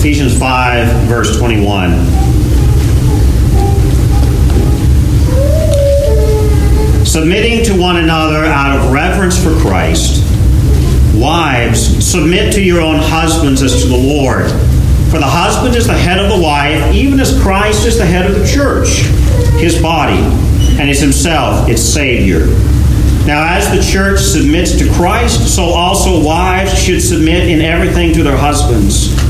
Ephesians 5, verse 21. Submitting to one another out of reverence for Christ, wives, submit to your own husbands as to the Lord. For the husband is the head of the wife, even as Christ is the head of the church, his body, and is himself its Savior. Now, as the church submits to Christ, so also wives should submit in everything to their husbands.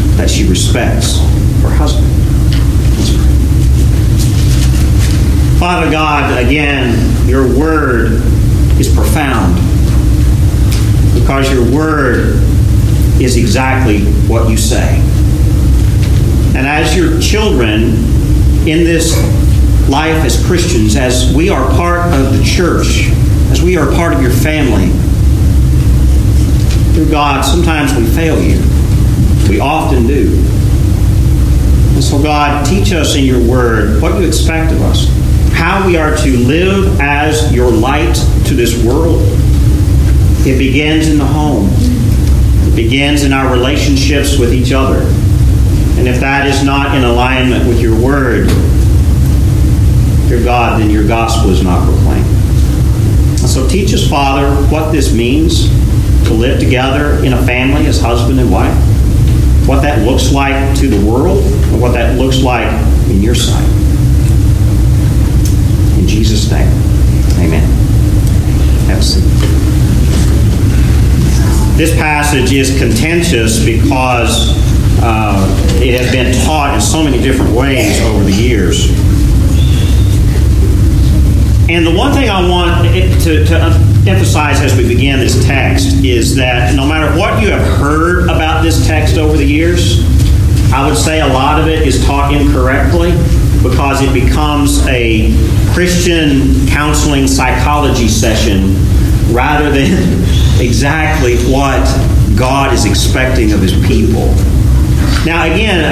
that she respects her husband. Father God, again, your word is profound because your word is exactly what you say. And as your children in this life as Christians, as we are part of the church, as we are part of your family, dear God, sometimes we fail you. We often do. And so, God, teach us in your word what you expect of us, how we are to live as your light to this world. It begins in the home, it begins in our relationships with each other. And if that is not in alignment with your word, your God, then your gospel is not proclaimed. So teach us, Father, what this means to live together in a family as husband and wife, what that looks like to the world, and what that looks like in your sight. In Jesus' name, amen. Have a seat. This passage is contentious because uh, it has been taught in so many different ways over the years. And the one thing I want to, to, emphasize as we begin this text is that no matter what you have heard about this text over the years, I would say a lot of it is taught incorrectly because it becomes a Christian counseling psychology session rather than exactly what God is expecting of his people. Now, again,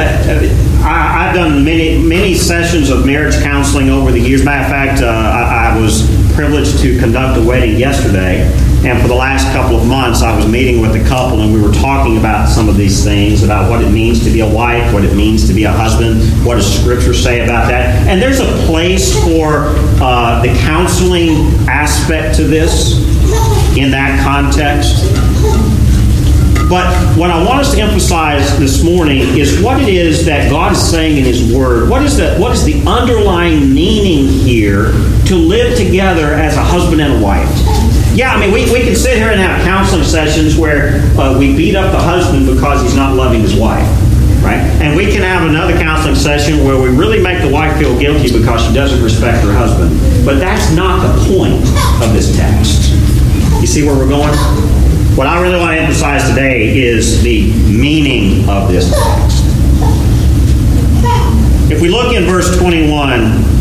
I, have done many many sessions of marriage counseling over the years. Matter of fact, uh, I, I, was privileged to conduct a wedding yesterday, and for the last couple of months, I was meeting with a couple, and we were talking about some of these things about what it means to be a wife, what it means to be a husband, what does Scripture say about that. And there's a place for uh, the counseling aspect to this in that context. But what I want us to emphasize this morning is what it is that God is saying in His Word. What is the, what is the underlying meaning here to live together as a husband and a wife? Yeah, I mean, we, we can sit here and have counseling sessions where uh, we beat up the husband because he's not loving his wife, right? And we can have another counseling session where we really make the wife feel guilty because she doesn't respect her husband. But that's not the point of this text. You see where we're going? What I really want to emphasize today is the meaning of this text. If we look in verse 21,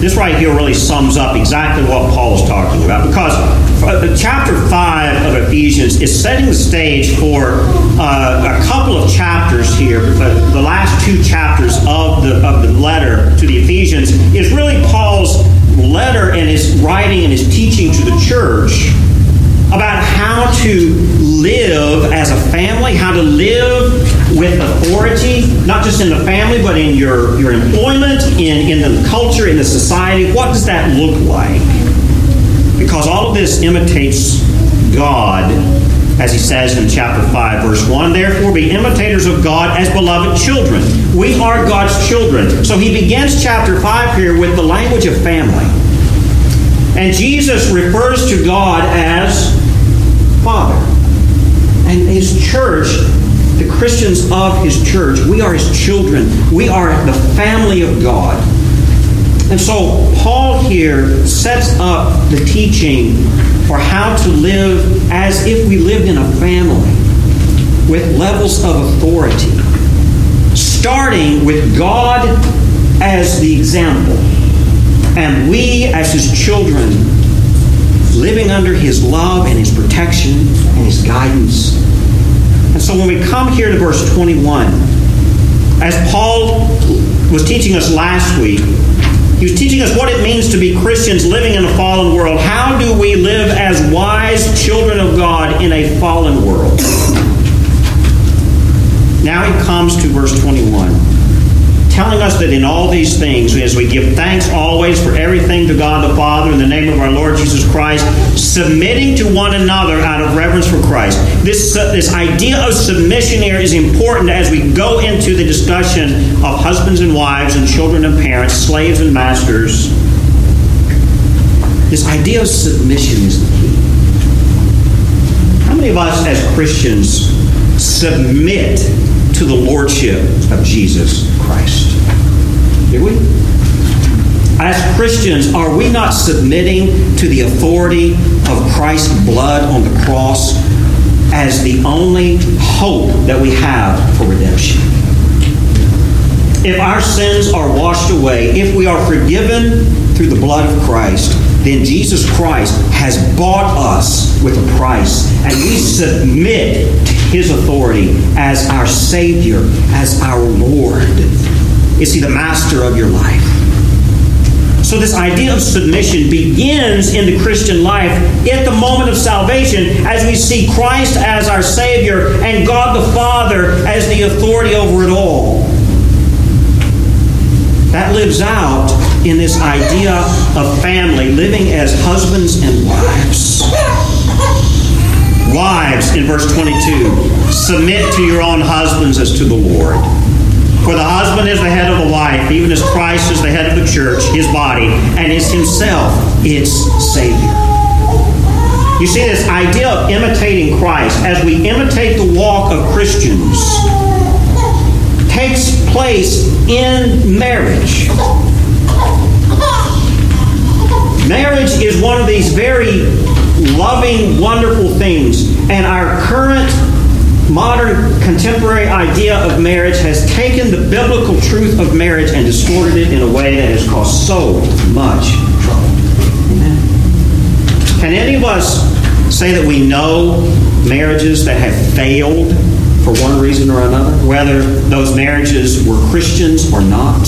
this right here really sums up exactly what Paul is talking about because uh, chapter 5 of Ephesians is setting the stage for uh, a couple of chapters here. The last two chapters of the, of the letter to the Ephesians is really Paul's letter and his writing and his teaching to the church about how to live as a family, how to live with authority, not just in the family, but in your, your employment, in, in the culture, in the society. What does that look like? Because all of this imitates God as he says in chapter 5, verse 1. Therefore, be imitators of God as beloved children. We are God's children. So he begins chapter 5 here with the language of family. And Jesus refers to God as Father. And his church, the Christians of his church, we are his children. We are the family of God. And so Paul here sets up the teaching for how to live as if we lived in a family with levels of authority, starting with God as the example, and we as his children living under his love and his protection and his guidance. And so when we come here to verse 21, as Paul was teaching us last week, he was teaching us what it means to be Christians living in a fallen world. How do we live as wise children of God in a fallen world? Now he comes to verse 21, telling us that in all these things, as we give thanks always for everything to God the Father in the name of our Lord Jesus Christ, submitting to one another out of reverence for Christ. This, uh, this idea of submission here is important as we go into the discussion of husbands and wives and children and parents, slaves and masters. This idea of submission is the key. How many of us as Christians submit to the lordship of Jesus Christ? Do we? As Christians, are we not submitting to the authority of Christ's blood on the cross as the only hope that we have for redemption? If our sins are washed away, if we are forgiven through the blood of Christ, then Jesus Christ has bought us with a price, and we submit to his authority as our Savior, as our Lord. Is he the master of your life? So, this idea of submission begins in the Christian life at the moment of salvation as we see Christ as our Savior and God the Father as the authority over it all. That lives out in this idea of family, living as husbands and wives. Wives, in verse 22, submit to your own husbands as to the Lord. For the husband is the head of the wife, even as Christ is the head of the church, his body, and is himself its Savior. You see, this idea of imitating Christ, as we imitate the walk of Christians, takes place in marriage. Marriage is one of these very loving, wonderful things, modern contemporary idea of marriage has taken the biblical truth of marriage and distorted it in a way that has caused so much trouble. Amen. Can any of us say that we know marriages that have failed for one reason or another, whether those marriages were Christians or not?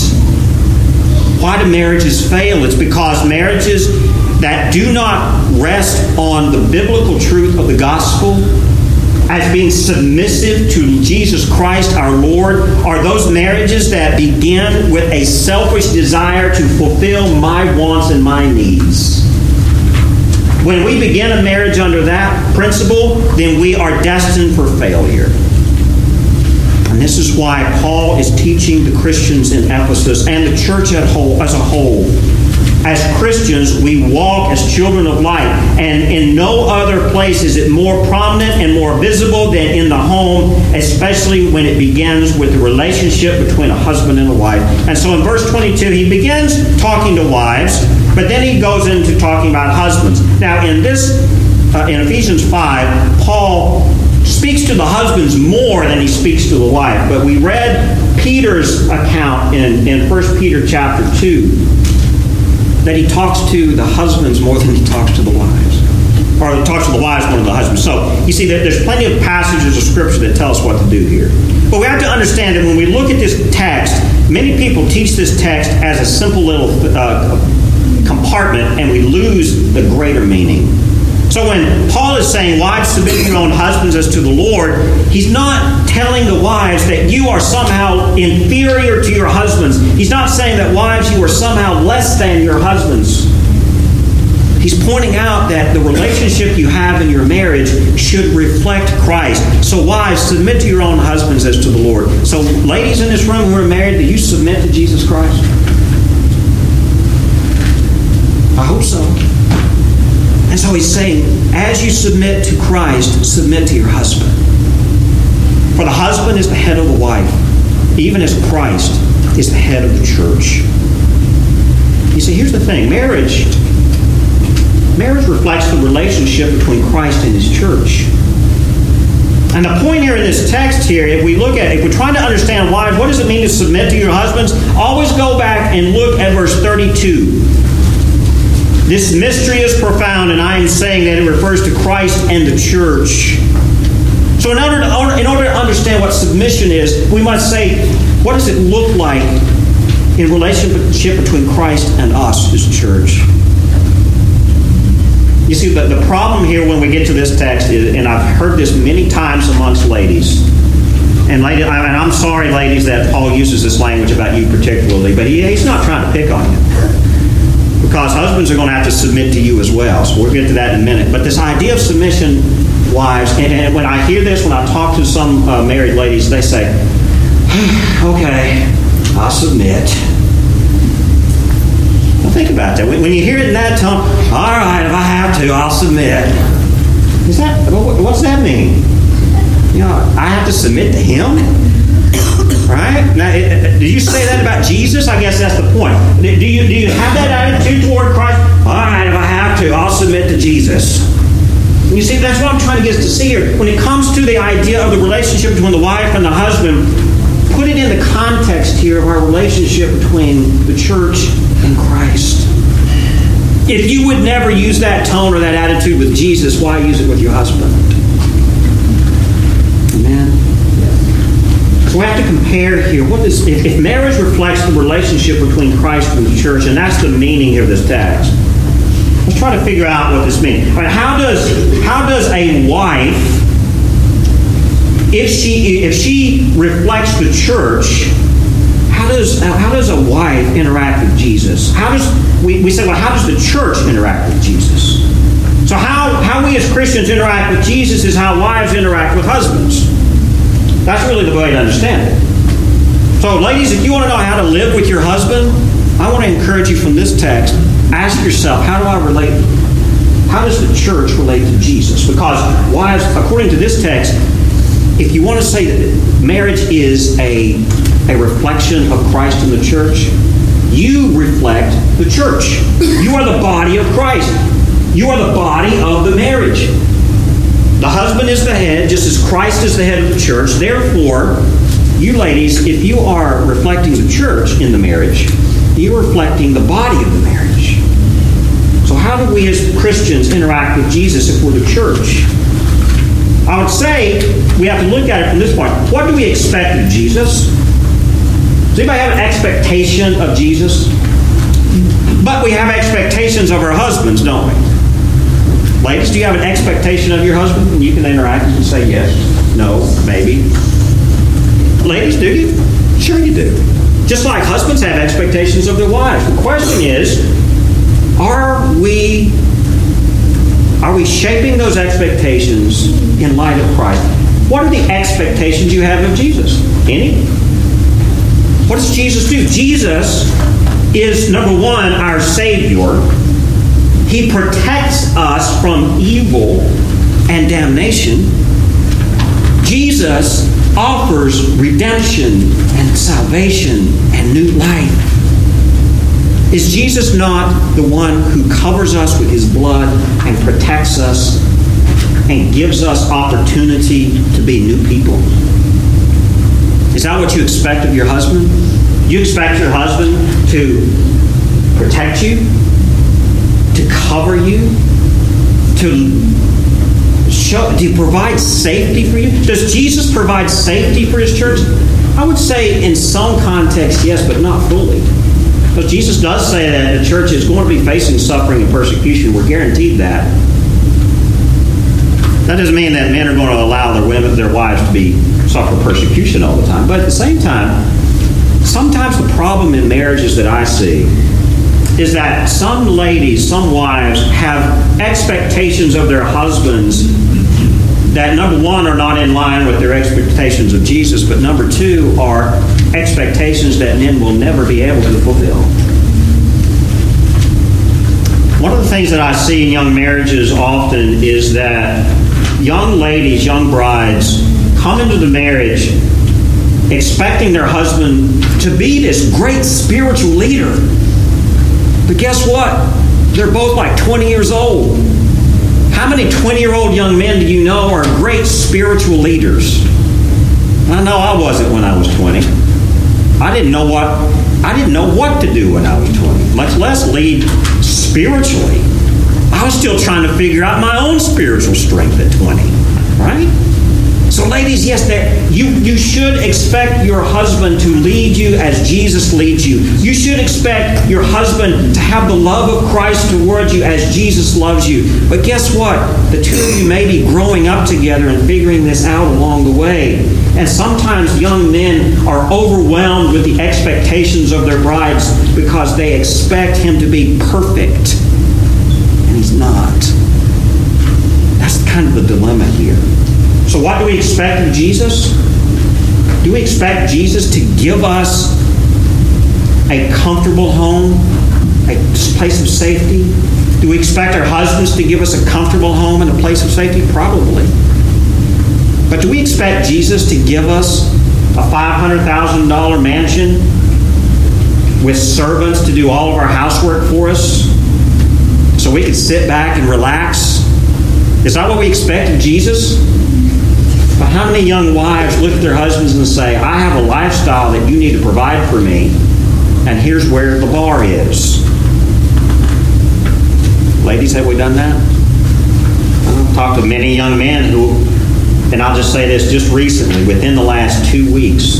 Why do marriages fail? It's because marriages that do not rest on the biblical truth of the gospel as being submissive to Jesus Christ our Lord are those marriages that begin with a selfish desire to fulfill my wants and my needs. When we begin a marriage under that principle, then we are destined for failure. And this is why Paul is teaching the Christians in Ephesus and the church as a whole. As Christians, we walk as children of light. And in no other place is it more prominent and more visible than in the home, especially when it begins with the relationship between a husband and a wife. And so in verse 22, he begins talking to wives, but then he goes into talking about husbands. Now, in this, uh, in Ephesians 5, Paul speaks to the husbands more than he speaks to the wife. But we read Peter's account in, in 1 Peter chapter 2 that he talks to the husbands more than he talks to the wives. Or talks to the wives more than the husbands. So you see that there's plenty of passages of scripture that tell us what to do here. But we have to understand that when we look at this text, many people teach this text as a simple little uh, compartment and we lose the greater meaning. So when Paul is saying, Wives, submit to your own husbands as to the Lord, he's not telling the wives that you are somehow inferior to your husbands. He's not saying that, wives, you are somehow less than your husbands. He's pointing out that the relationship you have in your marriage should reflect Christ. So, wives, submit to your own husbands as to the Lord. So, ladies in this room who are married, do you submit to Jesus Christ? I hope so. And so he's saying, as you submit to Christ, submit to your husband. For the husband is the head of the wife, even as Christ is the head of the church. You see, here's the thing marriage marriage reflects the relationship between Christ and his church. And the point here in this text here, if we look at, if we're trying to understand why, what does it mean to submit to your husbands? Always go back and look at verse 32. This mystery is profound, and I am saying that it refers to Christ and the church. So, in order, to, in order to understand what submission is, we must say, what does it look like in relationship between Christ and us as church? You see, the, the problem here when we get to this text is, and I've heard this many times amongst ladies, and lady, and I'm sorry, ladies, that Paul uses this language about you particularly, but he, he's not trying to pick on you. Because husbands are going to have to submit to you as well. So we'll get to that in a minute. But this idea of submission, wives, and, and when I hear this, when I talk to some uh, married ladies, they say, okay, I'll submit. Well, think about that. When, when you hear it in that tone, all right, if I have to, I'll submit. Is that what's that mean? You know, I have to submit to him. Right? Now, do you say that about Jesus? I guess that's the point. Do you, do you have that attitude toward Christ? All right, if I have to, I'll submit to Jesus. You see, that's what I'm trying to get us to see here. When it comes to the idea of the relationship between the wife and the husband, put it in the context here of our relationship between the church and Christ. If you would never use that tone or that attitude with Jesus, why use it with your husband? Amen. We have to compare here. What is if, if marriage reflects the relationship between Christ and the church, and that's the meaning of this text. Let's try to figure out what this means. Right, how does how does a wife if she if she reflects the church, how does how does a wife interact with Jesus? How does we, we say, well, how does the church interact with Jesus? So how, how we as Christians interact with Jesus is how wives interact with husbands. That's really the way to understand it. So, ladies, if you want to know how to live with your husband, I want to encourage you from this text. Ask yourself, how do I relate? How does the church relate to Jesus? Because wives, according to this text, if you want to say that marriage is a, a reflection of Christ in the church, you reflect the church. You are the body of Christ. You are the body of the marriage. The husband is the head, just as Christ is the head of the church. Therefore, you ladies, if you are reflecting the church in the marriage, you're reflecting the body of the marriage. So, how do we as Christians interact with Jesus if we're the church? I would say we have to look at it from this point. What do we expect of Jesus? Does anybody have an expectation of Jesus? But we have expectations of our husbands, don't we? Ladies, do you have an expectation of your husband? And you can interact and say yes, no, maybe. Ladies, do you? Sure you do. Just like husbands have expectations of their wives. The question is, are we are we shaping those expectations in light of Christ? What are the expectations you have of Jesus? Any? What does Jesus do? Jesus is, number one, our Savior. He protects us from evil and damnation. Jesus offers redemption and salvation and new life. Is Jesus not the one who covers us with his blood and protects us and gives us opportunity to be new people? Is that what you expect of your husband? You expect your husband to protect you, cover you, to show, to provide safety for you? Does Jesus provide safety for his church? I would say in some context, yes, but not fully. Because Jesus does say that the church is going to be facing suffering and persecution. We're guaranteed that. That doesn't mean that men are going to allow their women, their wives, to be suffer persecution all the time. But at the same time, sometimes the problem in marriages that I see is that some ladies, some wives, have expectations of their husbands that number one are not in line with their expectations of Jesus, but number two are expectations that men will never be able to fulfill. One of the things that I see in young marriages often is that young ladies, young brides, come into the marriage expecting their husband to be this great spiritual leader. But guess what? They're both like 20 years old. How many 20 year old young men do you know are great spiritual leaders? I know I wasn't when I was 20. I didn't know what I didn't know what to do when I was 20, much less lead spiritually. I was still trying to figure out my own spiritual strength at 20, right? So, ladies, yes, you, you should expect your husband to lead you as Jesus leads you. You should expect your husband to have the love of Christ towards you as Jesus loves you. But guess what? The two of you may be growing up together and figuring this out along the way. And sometimes young men are overwhelmed with the expectations of their brides because they expect him to be perfect. And he's not. That's kind of the dilemma here. So, what do we expect of Jesus? Do we expect Jesus to give us a comfortable home, a place of safety? Do we expect our husbands to give us a comfortable home and a place of safety? Probably. But do we expect Jesus to give us a $500,000 mansion with servants to do all of our housework for us so we can sit back and relax? Is that what we expect of Jesus? But how many young wives look at their husbands and say, I have a lifestyle that you need to provide for me, and here's where the bar is? Ladies, have we done that? I've talked to many young men who, and I'll just say this just recently, within the last two weeks,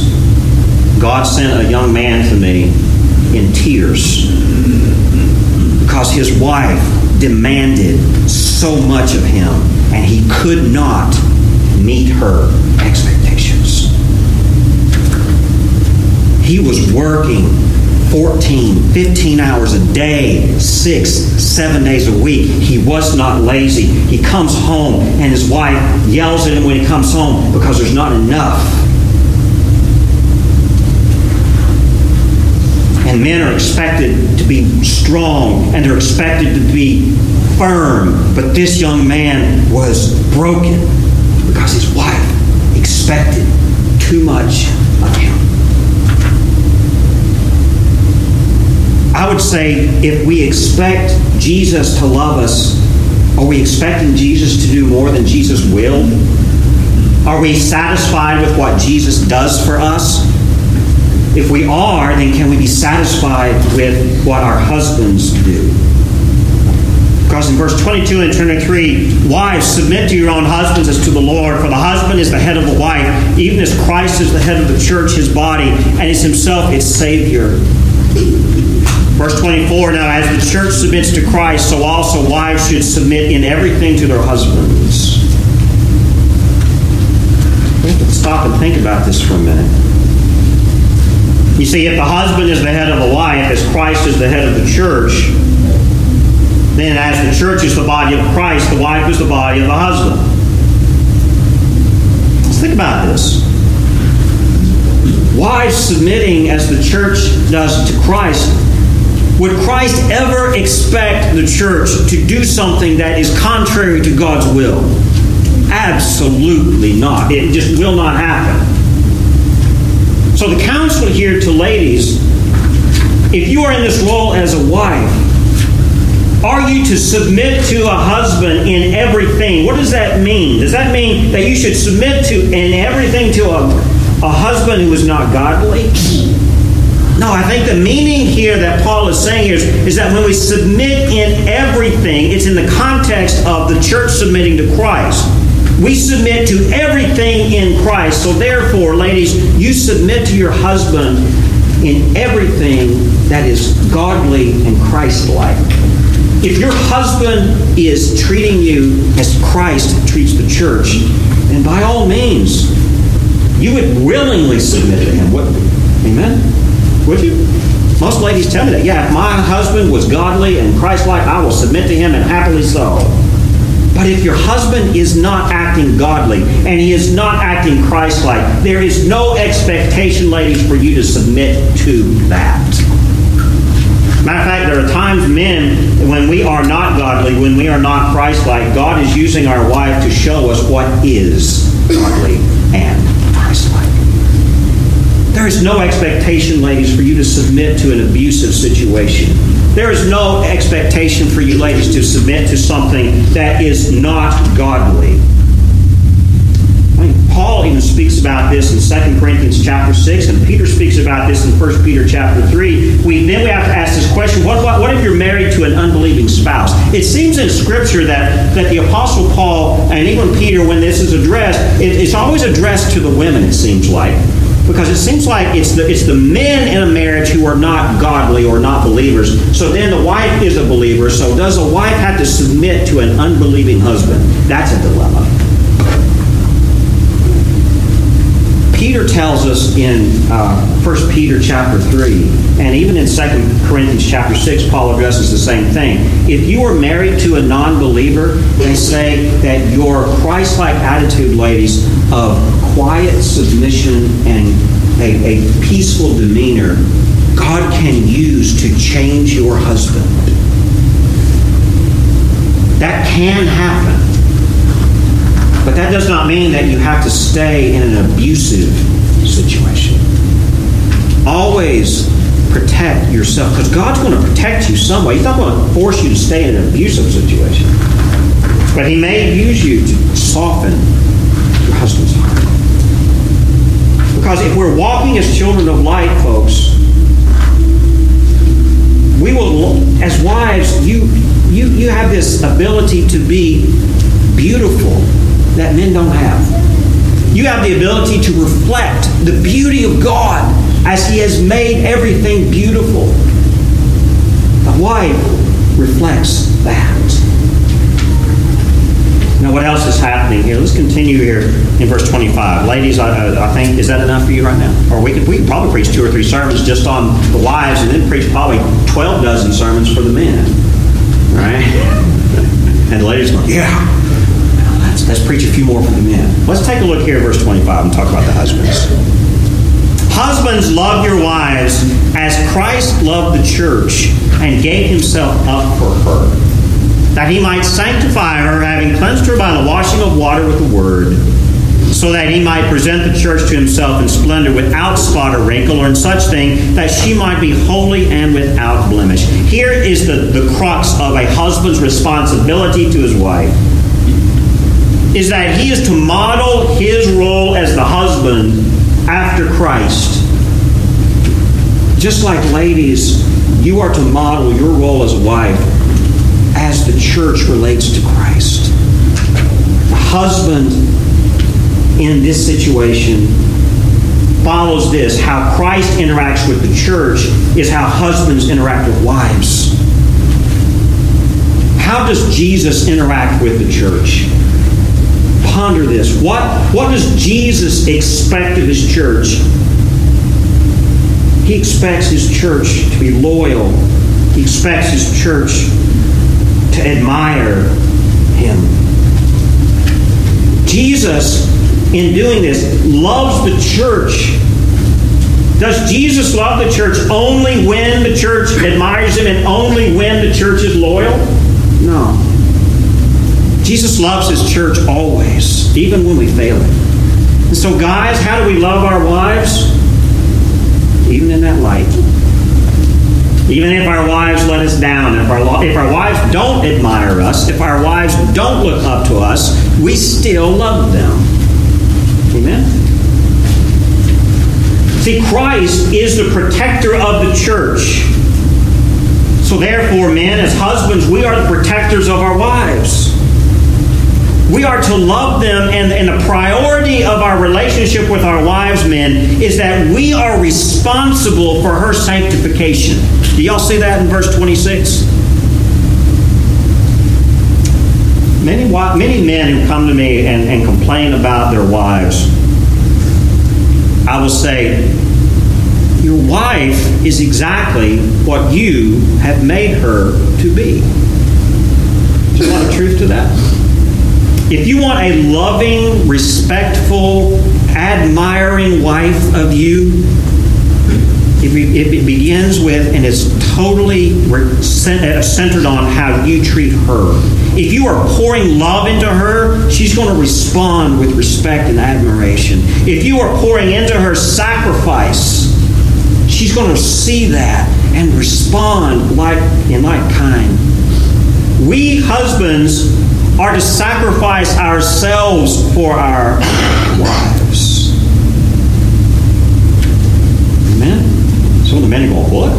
God sent a young man to me in tears because his wife demanded so much of him and he could not meet her expectations. He was working 14, 15 hours a day, six, seven days a week. He was not lazy. He comes home and his wife yells at him when he comes home because there's not enough. And men are expected to be strong and they're expected to be firm. But this young man was broken because his wife expected too much of him. I would say if we expect Jesus to love us, are we expecting Jesus to do more than Jesus will? Are we satisfied with what Jesus does for us? If we are, then can we be satisfied with what our husbands do? Because in verse 22 and 23, wives, submit to your own husbands as to the Lord, for the husband is the head of the wife, even as Christ is the head of the church, his body, and is himself its Savior. Verse 24 Now, as the church submits to Christ, so also wives should submit in everything to their husbands. Let's stop and think about this for a minute. You see, if the husband is the head of the wife, as Christ is the head of the church, then, as the church is the body of Christ, the wife is the body of the husband. Let's think about this. Wives submitting as the church does to Christ, would Christ ever expect the church to do something that is contrary to God's will? Absolutely not. It just will not happen. So, the counsel here to ladies if you are in this role as a wife, are you to submit to a husband in everything? What does that mean? Does that mean that you should submit to in everything to a, a husband who is not godly? No, I think the meaning here that Paul is saying here is, is that when we submit in everything, it's in the context of the church submitting to Christ. We submit to everything in Christ. So, therefore, ladies, you submit to your husband in everything that is godly and Christ like. If your husband is treating you as Christ treats the church, then by all means, you would willingly submit to him, wouldn't you? Amen? Would you? Most ladies tell me that. Yeah, if my husband was godly and Christ-like, I will submit to him and happily so. But if your husband is not acting godly and he is not acting Christ-like, there is no expectation, ladies, for you to submit to that. Matter of fact, there are times, men, when we are not godly, when we are not Christ-like, God is using our wife to show us what is godly and Christ-like. There is no expectation, ladies, for you to submit to an abusive situation. There is no expectation for you, ladies, to submit to something that is not godly. Paul even speaks about this in 2 Corinthians chapter 6, and Peter speaks about this in 1 Peter chapter 3. We, then we have to ask this question what, what, what if you're married to an unbelieving spouse? It seems in Scripture that, that the Apostle Paul and even Peter, when this is addressed, it, it's always addressed to the women, it seems like because it seems like it's the it's the men in a marriage who are not godly or not believers. So then the wife is a believer. So does a wife have to submit to an unbelieving husband? That's a dilemma. Peter tells us in uh, 1 Peter chapter 3, and even in 2 Corinthians chapter 6, Paul addresses the same thing. If you are married to a non believer, they say that your Christ like attitude, ladies, of quiet submission and a, a peaceful demeanor, God can use to change your husband. That can happen. But that does not mean that you have to stay in an abusive situation. Always protect yourself because God's going to protect you some way. He's not going to force you to stay in an abusive situation. But He may use you to soften your husband's heart. Because if we're walking as children of light, folks, we will, as wives, you, you, you have this ability to be beautiful that men don't have. You have the ability to reflect the beauty of God as He has made everything beautiful. A wife reflects that. Now, what else is happening here? Let's continue here in verse 25. Ladies, I, I think, is that enough for you right now? Or we could, we could probably preach two or three sermons just on the wives and then preach probably 12 dozen sermons for the men. Right? And the ladies go, yeah, Let's preach a few more for the men. Let's take a look here at verse 25 and talk about the husbands. Husbands, love your wives as Christ loved the church and gave himself up for her, that he might sanctify her, having cleansed her by the washing of water with the word, so that he might present the church to himself in splendor, without spot or wrinkle, or in such thing, that she might be holy and without blemish. Here is the, the crux of a husband's responsibility to his wife is that he is to model his role as the husband after Christ. Just like ladies, you are to model your role as a wife as the church relates to Christ. The husband in this situation follows this. How Christ interacts with the church is how husbands interact with wives. How does Jesus interact with the church? Ponder this. What, what does Jesus expect of his church? He expects his church to be loyal. He expects his church to admire him. Jesus, in doing this, loves the church. Does Jesus love the church only when the church admires him and only when the church is loyal? No. Jesus loves his church always, even when we fail it. And so, guys, how do we love our wives? Even in that light. Even if our wives let us down, if our, if our wives don't admire us, if our wives don't look up to us, we still love them. Amen? See, Christ is the protector of the church. So, therefore, men, as husbands, we are the protectors of our wives. We are to love them, and, and the priority of our relationship with our wives, men, is that we are responsible for her sanctification. Do y'all see that in verse 26? Many, many men who come to me and, and complain about their wives, I will say, Your wife is exactly what you have made her to be. There's a lot of truth to that. If you want a loving, respectful, admiring wife of you, if it begins with and is totally uh, centered on how you treat her. If you are pouring love into her, she's going to respond with respect and admiration. If you are pouring into her sacrifice, she's going to see that and respond like in like kind. We husbands are to sacrifice ourselves for our wives. Amen? Some of the men are going, what?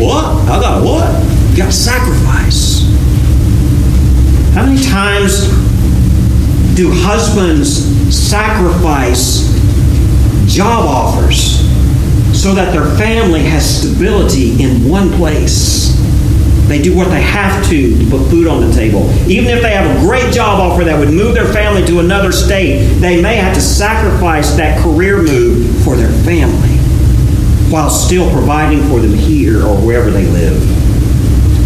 What? I got what? You got to sacrifice. How many times do husbands sacrifice job offers so that their family has stability in one place? They do what they have to to put food on the table. Even if they have a great job offer that would move their family to another state, they may have to sacrifice that career move for their family while still providing for them here or wherever they live.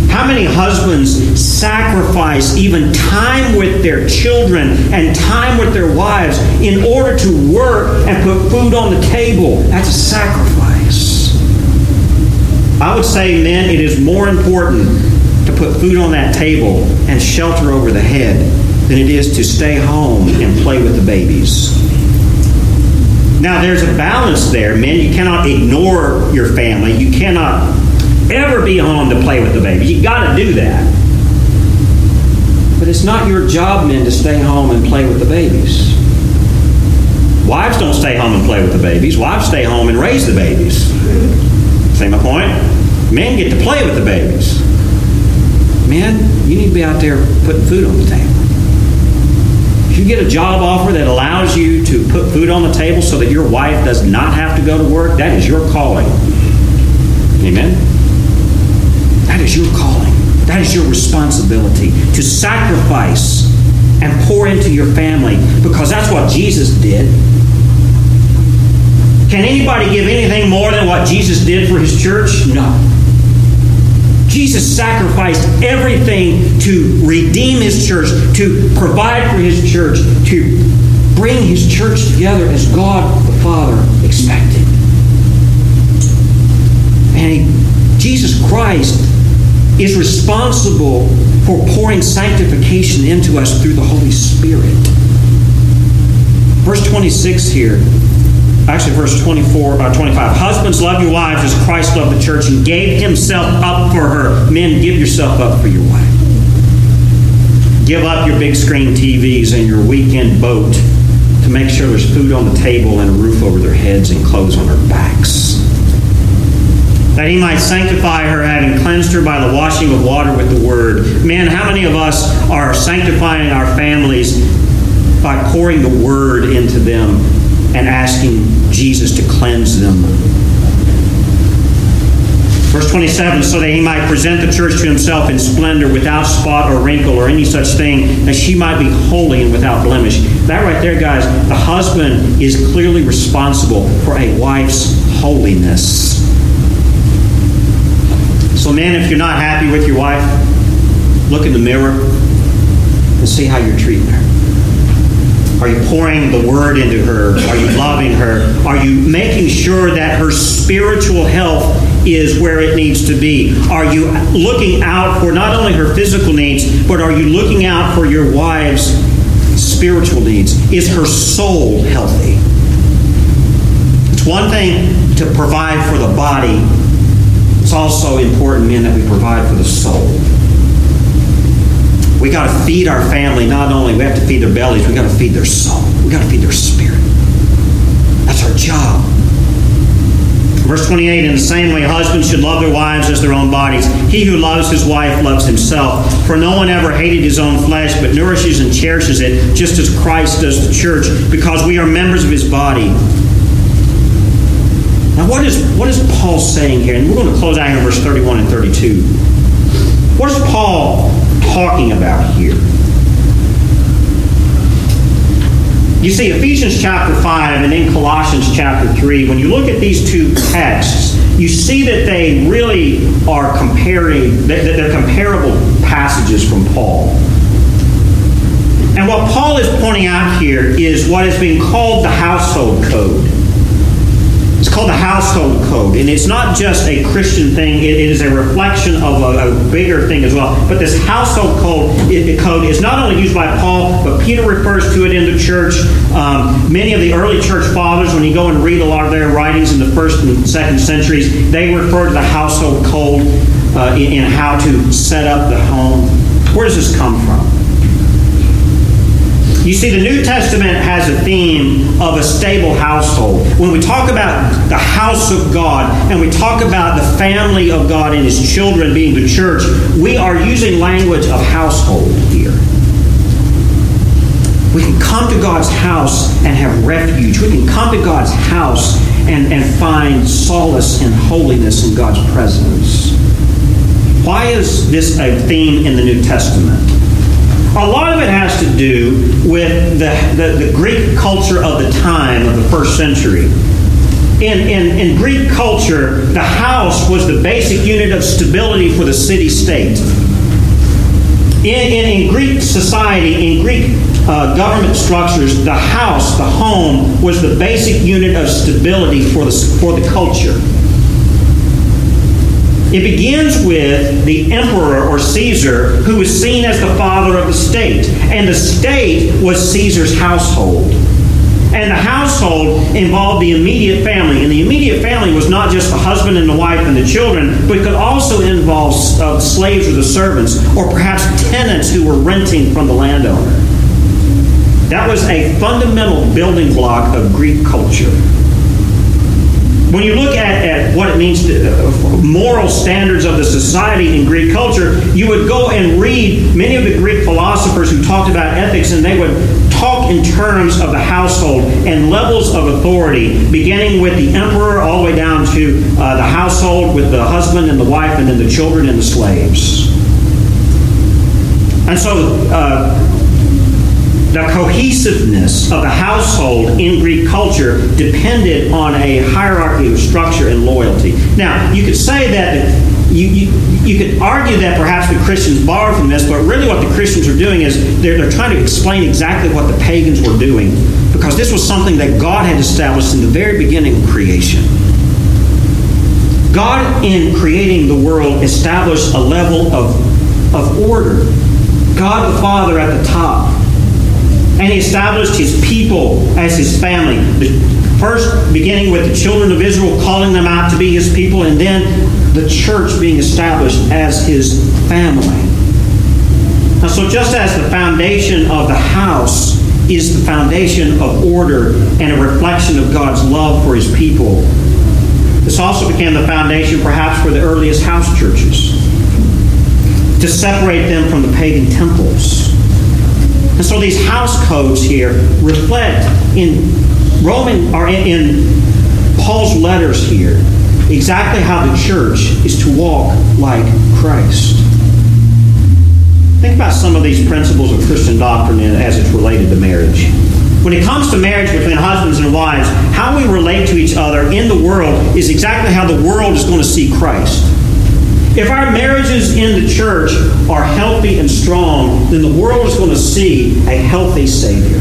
How many husbands sacrifice even time with their children and time with their wives in order to work and put food on the table? That's a sacrifice. I would say, men, it is more important to put food on that table and shelter over the head than it is to stay home and play with the babies. Now, there's a balance there, men. You cannot ignore your family. You cannot ever be home to play with the baby. You got to do that. But it's not your job, men, to stay home and play with the babies. Wives don't stay home and play with the babies. Wives stay home and raise the babies. My point? Men get to play with the babies. Men, you need to be out there putting food on the table. If you get a job offer that allows you to put food on the table so that your wife does not have to go to work, that is your calling. Amen? That is your calling. That is your responsibility to sacrifice and pour into your family because that's what Jesus did. Can anybody give anything more than what Jesus did for his church? No. Jesus sacrificed everything to redeem his church, to provide for his church, to bring his church together as God the Father expected. And he, Jesus Christ is responsible for pouring sanctification into us through the Holy Spirit. Verse 26 here actually verse 24 uh, 25 husbands love your wives as christ loved the church and gave himself up for her. Men give yourself up for your wife. Give up your big screen tvs and your weekend boat to make sure there's food on the table and a roof over their heads and clothes on their backs. That he might sanctify her, having cleansed her by the washing of water with the word. Man, how many of us are sanctifying our families by pouring the word into them and asking Jesus to cleanse them. Verse 27 so that he might present the church to himself in splendor, without spot or wrinkle or any such thing, that she might be holy and without blemish. That right there, guys, the husband is clearly responsible for a wife's holiness. So, man, if you're not happy with your wife, look in the mirror and see how you're treating her. Are you pouring the word into her? Are you loving her? Are you making sure that her spiritual health is where it needs to be? Are you looking out for not only her physical needs, but are you looking out for your wife's spiritual needs? Is her soul healthy? It's one thing to provide for the body, it's also important, men, that we provide for the soul. We got to feed our family. Not only we have to feed their bellies, we got to feed their soul. We got to feed their spirit. That's our job. Verse 28 In the same way, husbands should love their wives as their own bodies. He who loves his wife loves himself. For no one ever hated his own flesh, but nourishes and cherishes it, just as Christ does the church, because we are members of his body. Now, what is, what is Paul saying here? And we're going to close out here in verse 31 and 32. What is Paul talking about here? You see, Ephesians chapter 5 and then Colossians chapter 3, when you look at these two texts, you see that they really are comparing, that they're comparable passages from Paul. And what Paul is pointing out here is what is being called the household code. It's called the household code, and it's not just a Christian thing, it, is a reflection of a, a, bigger thing as well. But this household code, it, code is not only used by Paul, but Peter refers to it in the church. Um, many of the early church fathers, when you go and read a lot of their writings in the first and second centuries, they refer to the household code uh, in, in how to set up the home. Where does this come from? You see, the New Testament has a theme of a stable household. When we talk about the house of God and we talk about the family of God and His children being the church, we are using language of household here. We can come to God's house and have refuge. We can come to God's house and, and find solace and holiness in God's presence. Why is this a theme in the New Testament? A lot of it has to do with the, the, the Greek culture of the time of the first century. In, in, in, Greek culture, the house was the basic unit of stability for the city state. In, in, in Greek society, in Greek uh, government structures, the house, the home, was the basic unit of stability for the, for the culture. It begins with the emperor or Caesar, who was seen as the father of the state. And the state was Caesar's household. And the household involved the immediate family. And the immediate family was not just the husband and the wife and the children, but could also involve uh, slaves or the servants, or perhaps tenants who were renting from the landowner. That was a fundamental building block of Greek culture. When you look at, at what it means to uh, moral standards of the society in Greek culture, you would go and read many of the Greek philosophers who talked about ethics, and they would talk in terms of the household and levels of authority, beginning with the emperor all the way down to uh, the household with the husband and the wife, and then the children and the slaves. And so, uh, the cohesiveness of the household in Greek culture depended on a hierarchy of structure and loyalty. Now, you could say that you, you, you could argue that perhaps the Christians borrowed from this, but really what the Christians are doing is they're, they're trying to explain exactly what the pagans were doing because this was something that God had established in the very beginning of creation. God, in creating the world, established a level of, of order. God the Father at the top, and he established his people as his family. First beginning with the children of Israel, calling them out to be his people, and then the church being established as his family. Now, so just as the foundation of the house is the foundation of order and a reflection of God's love for his people, this also became the foundation perhaps for the earliest house churches to separate them from the pagan temples and so these house codes here reflect in Roman or in, in Paul's letters here exactly how the church is to walk like Christ. Think about some of these principles of Christian doctrine as it's related to marriage. When it comes to marriage between husbands and wives, how we relate to each other in the world is exactly how the world is going to see Christ. If our marriages in the church are healthy and strong, then the world is going to see a healthy Savior.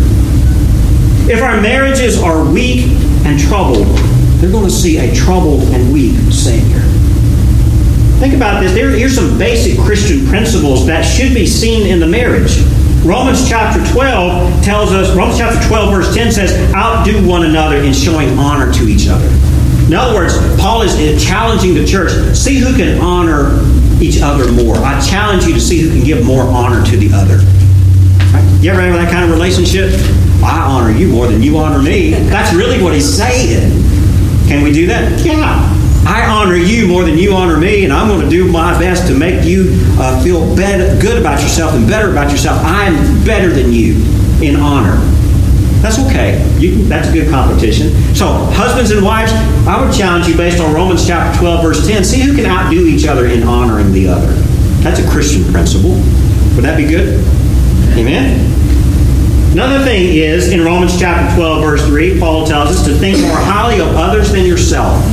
If our marriages are weak and troubled, they're going to see a troubled and weak Savior. Think about this. There, here's some basic Christian principles that should be seen in the marriage. Romans chapter 12 tells us, Romans chapter 12, verse 10 says, outdo one another in showing honor to each other. In other words, Paul is challenging the church see who can honor each other more. I challenge you to see who can give more honor to the other. Right? You ever have that kind of relationship? I honor you more than you honor me. That's really what he's saying. Can we do that? Yeah. I honor you more than you honor me, and I'm going to do my best to make you uh, feel good about yourself and better about yourself. I'm better than you in honor. That's okay. Can, that's a good competition. So, husbands and wives, I would challenge you based on Romans chapter 12, verse 10. See who can outdo each other in honoring the other. That's a Christian principle. Would that be good? Amen? Another thing is, in Romans chapter 12, verse 3, Paul tells us to think more highly of others than yourself.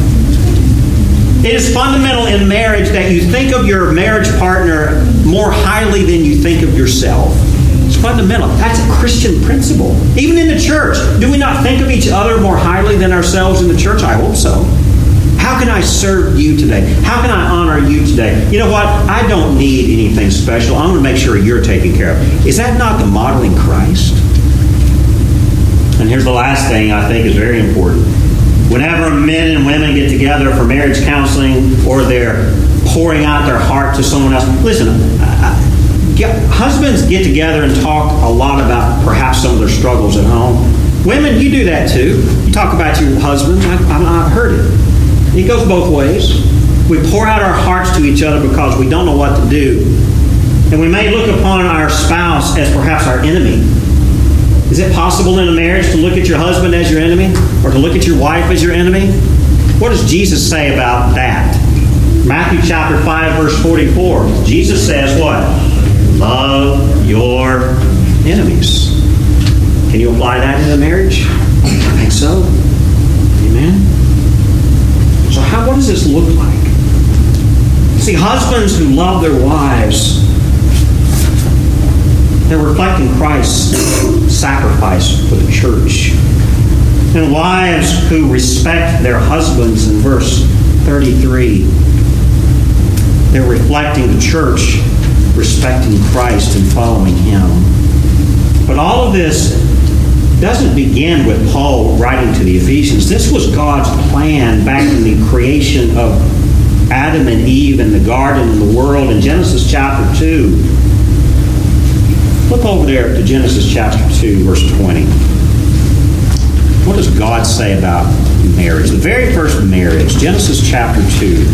It is fundamental in marriage that you think of your marriage partner more highly than you think of yourself. Fundamental. That's a Christian principle. Even in the church, do we not think of each other more highly than ourselves in the church? I hope so. How can I serve you today? How can I honor you today? You know what? I don't need anything special. I'm going to make sure you're taken care of. Is that not the modeling Christ? And here's the last thing I think is very important. Whenever men and women get together for marriage counseling or they're pouring out their heart to someone else, listen, husbands get together and talk a lot about perhaps some of their struggles at home. Women, you do that too. You talk about your husbands. I, have heard it. It goes both ways. We pour out our hearts to each other because we don't know what to do. And we may look upon our spouse as perhaps our enemy. Is it possible in a marriage to look at your husband as your enemy or to look at your wife as your enemy? What does Jesus say about that? Matthew chapter 5 verse 44. Jesus says what? Love your enemies. Can you apply that in a marriage? I think so. Amen. So, how, what does this look like? See, husbands who love their wives, they're reflecting Christ's sacrifice for the church. And wives who respect their husbands in verse 33, they're reflecting the church respecting Christ and following Him. But all of this doesn't begin with Paul writing to the Ephesians. This was God's plan back in the creation of Adam and Eve and the garden and the world in Genesis chapter 2. Look over there to Genesis chapter 2, verse 20. What does God say about marriage? The very first marriage, Genesis chapter 2,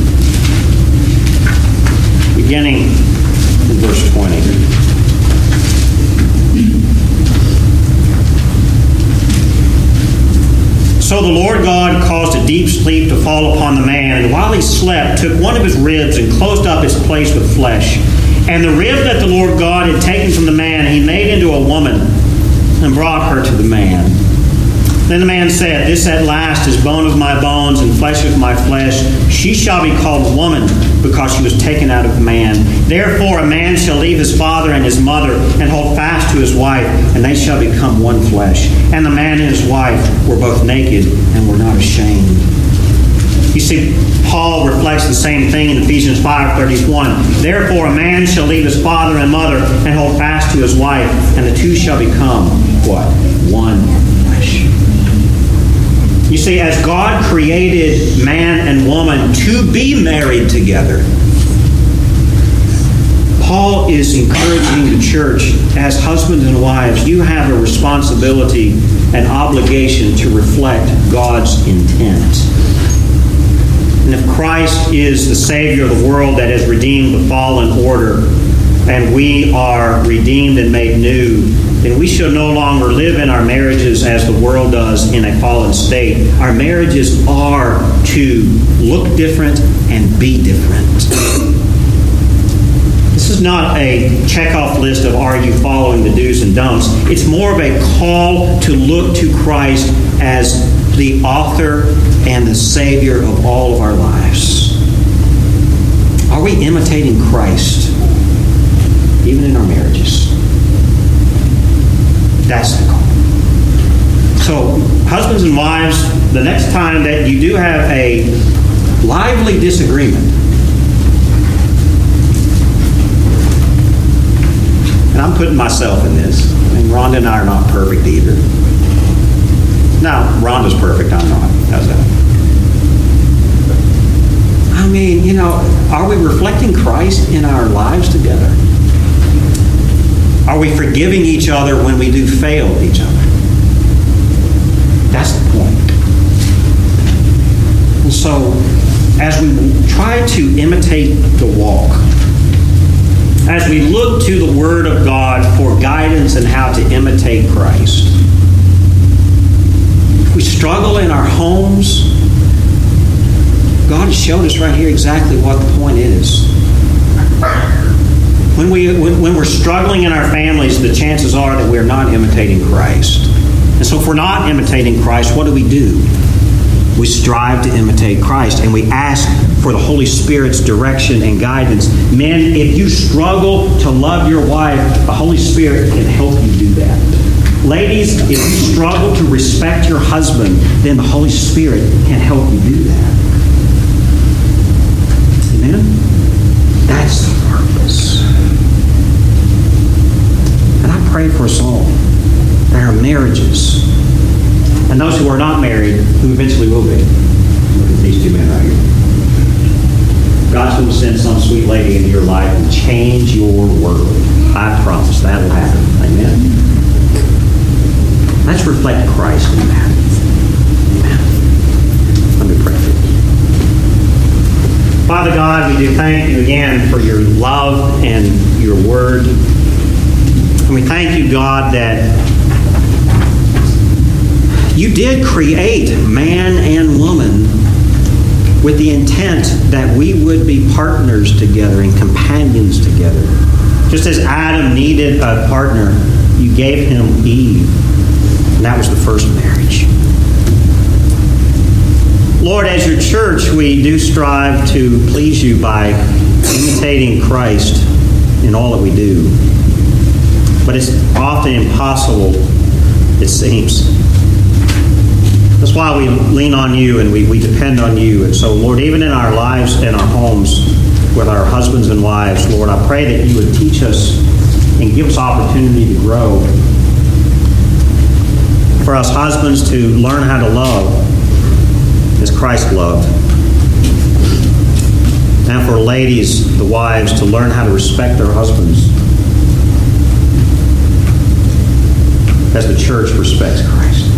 beginning in verse 20. So the Lord God caused a deep sleep to fall upon the man, and while he slept, took one of his ribs and closed up his place with flesh. And the rib that the Lord God had taken from the man, he made into a woman and brought her to the man. Then the man said, This at last is bone of my bones and flesh of my flesh. She shall be called woman because she was taken out of man. Therefore, a man shall leave his father and his mother and hold fast to his wife, and they shall become one flesh. And the man and his wife were both naked and were not ashamed. You see, Paul reflects the same thing in Ephesians 5:31. Therefore, a man shall leave his father and mother and hold fast to his wife, and the two shall become what? One you see, as God created man and woman to be married together, Paul is encouraging the church as husbands and wives, you have a responsibility and obligation to reflect God's intent. And if Christ is the Savior of the world that has redeemed the fallen order, and we are redeemed and made new, then we shall no longer live in our marriages as the world does in a fallen state. Our marriages are to look different and be different. This is not a checkoff list of are you following the do's and don'ts. It's more of a call to look to Christ as the author and the Savior of all of our lives. Are we imitating Christ? even in our marriages. That's the call. So, husbands and wives, the next time that you do have a lively disagreement, and I'm putting myself in this, mean, Rhonda and I are not perfect either. Now, Rhonda's perfect, I'm not. How's that? I mean, you know, are we reflecting Christ in our lives together? Are we forgiving each other when we do fail each other? That's the point. And so, as we try to imitate the walk, as we look to the Word of God for guidance and how to imitate Christ, we struggle in our homes, God has shown us right here exactly what the point is. When, we, when, when we're struggling in our families, the chances are that we're not imitating Christ. And so if we're not imitating Christ, what do we do? We strive to imitate Christ and we ask for the Holy Spirit's direction and guidance. Men, if you struggle to love your wife, the Holy Spirit can help you do that. Ladies, if you struggle to respect your husband, then the Holy Spirit can help you do that. Amen? That's the purpose. And I pray for us all that our marriages, and those who are not married, who eventually will be. Look at these two men right here. God's going to send some sweet lady into your life and change your world. I promise that will happen. Amen. Let's reflect Christ in that. Amen. Let me pray for you. Father God, we do thank you again for your love and your word. And we thank you, God, that you did create man and woman with the intent that we would be partners together and companions together. Just as Adam needed a partner, you gave him Eve. And that was the first marriage. Lord, as your church, we do strive to please you by imitating Christ in all that we do. But it's often impossible, it seems. That's why we lean on you and we, we depend on you. And so, Lord, even in our lives and our homes with our husbands and wives, Lord, I pray that you would teach us and give us opportunity to grow. For us husbands to learn how to love as Christ loved. And for ladies, the wives, to learn how to respect their husbands as the church respects Christ.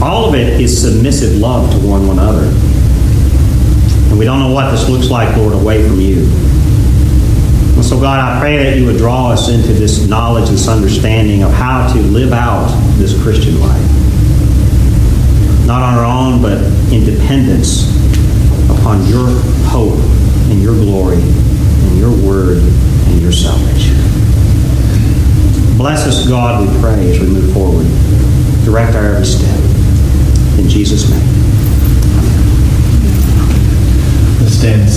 All of it is submissive love to one another. And we don't know what this looks like, Lord, away from you. And so, God, I pray that you would draw us into this knowledge, this understanding of how to live out this Christian life not on our own, but in dependence upon your hope and your glory and your word and your salvation. Bless us, God, we pray, as we move forward. Direct our every step. In Jesus' name. Let's stand.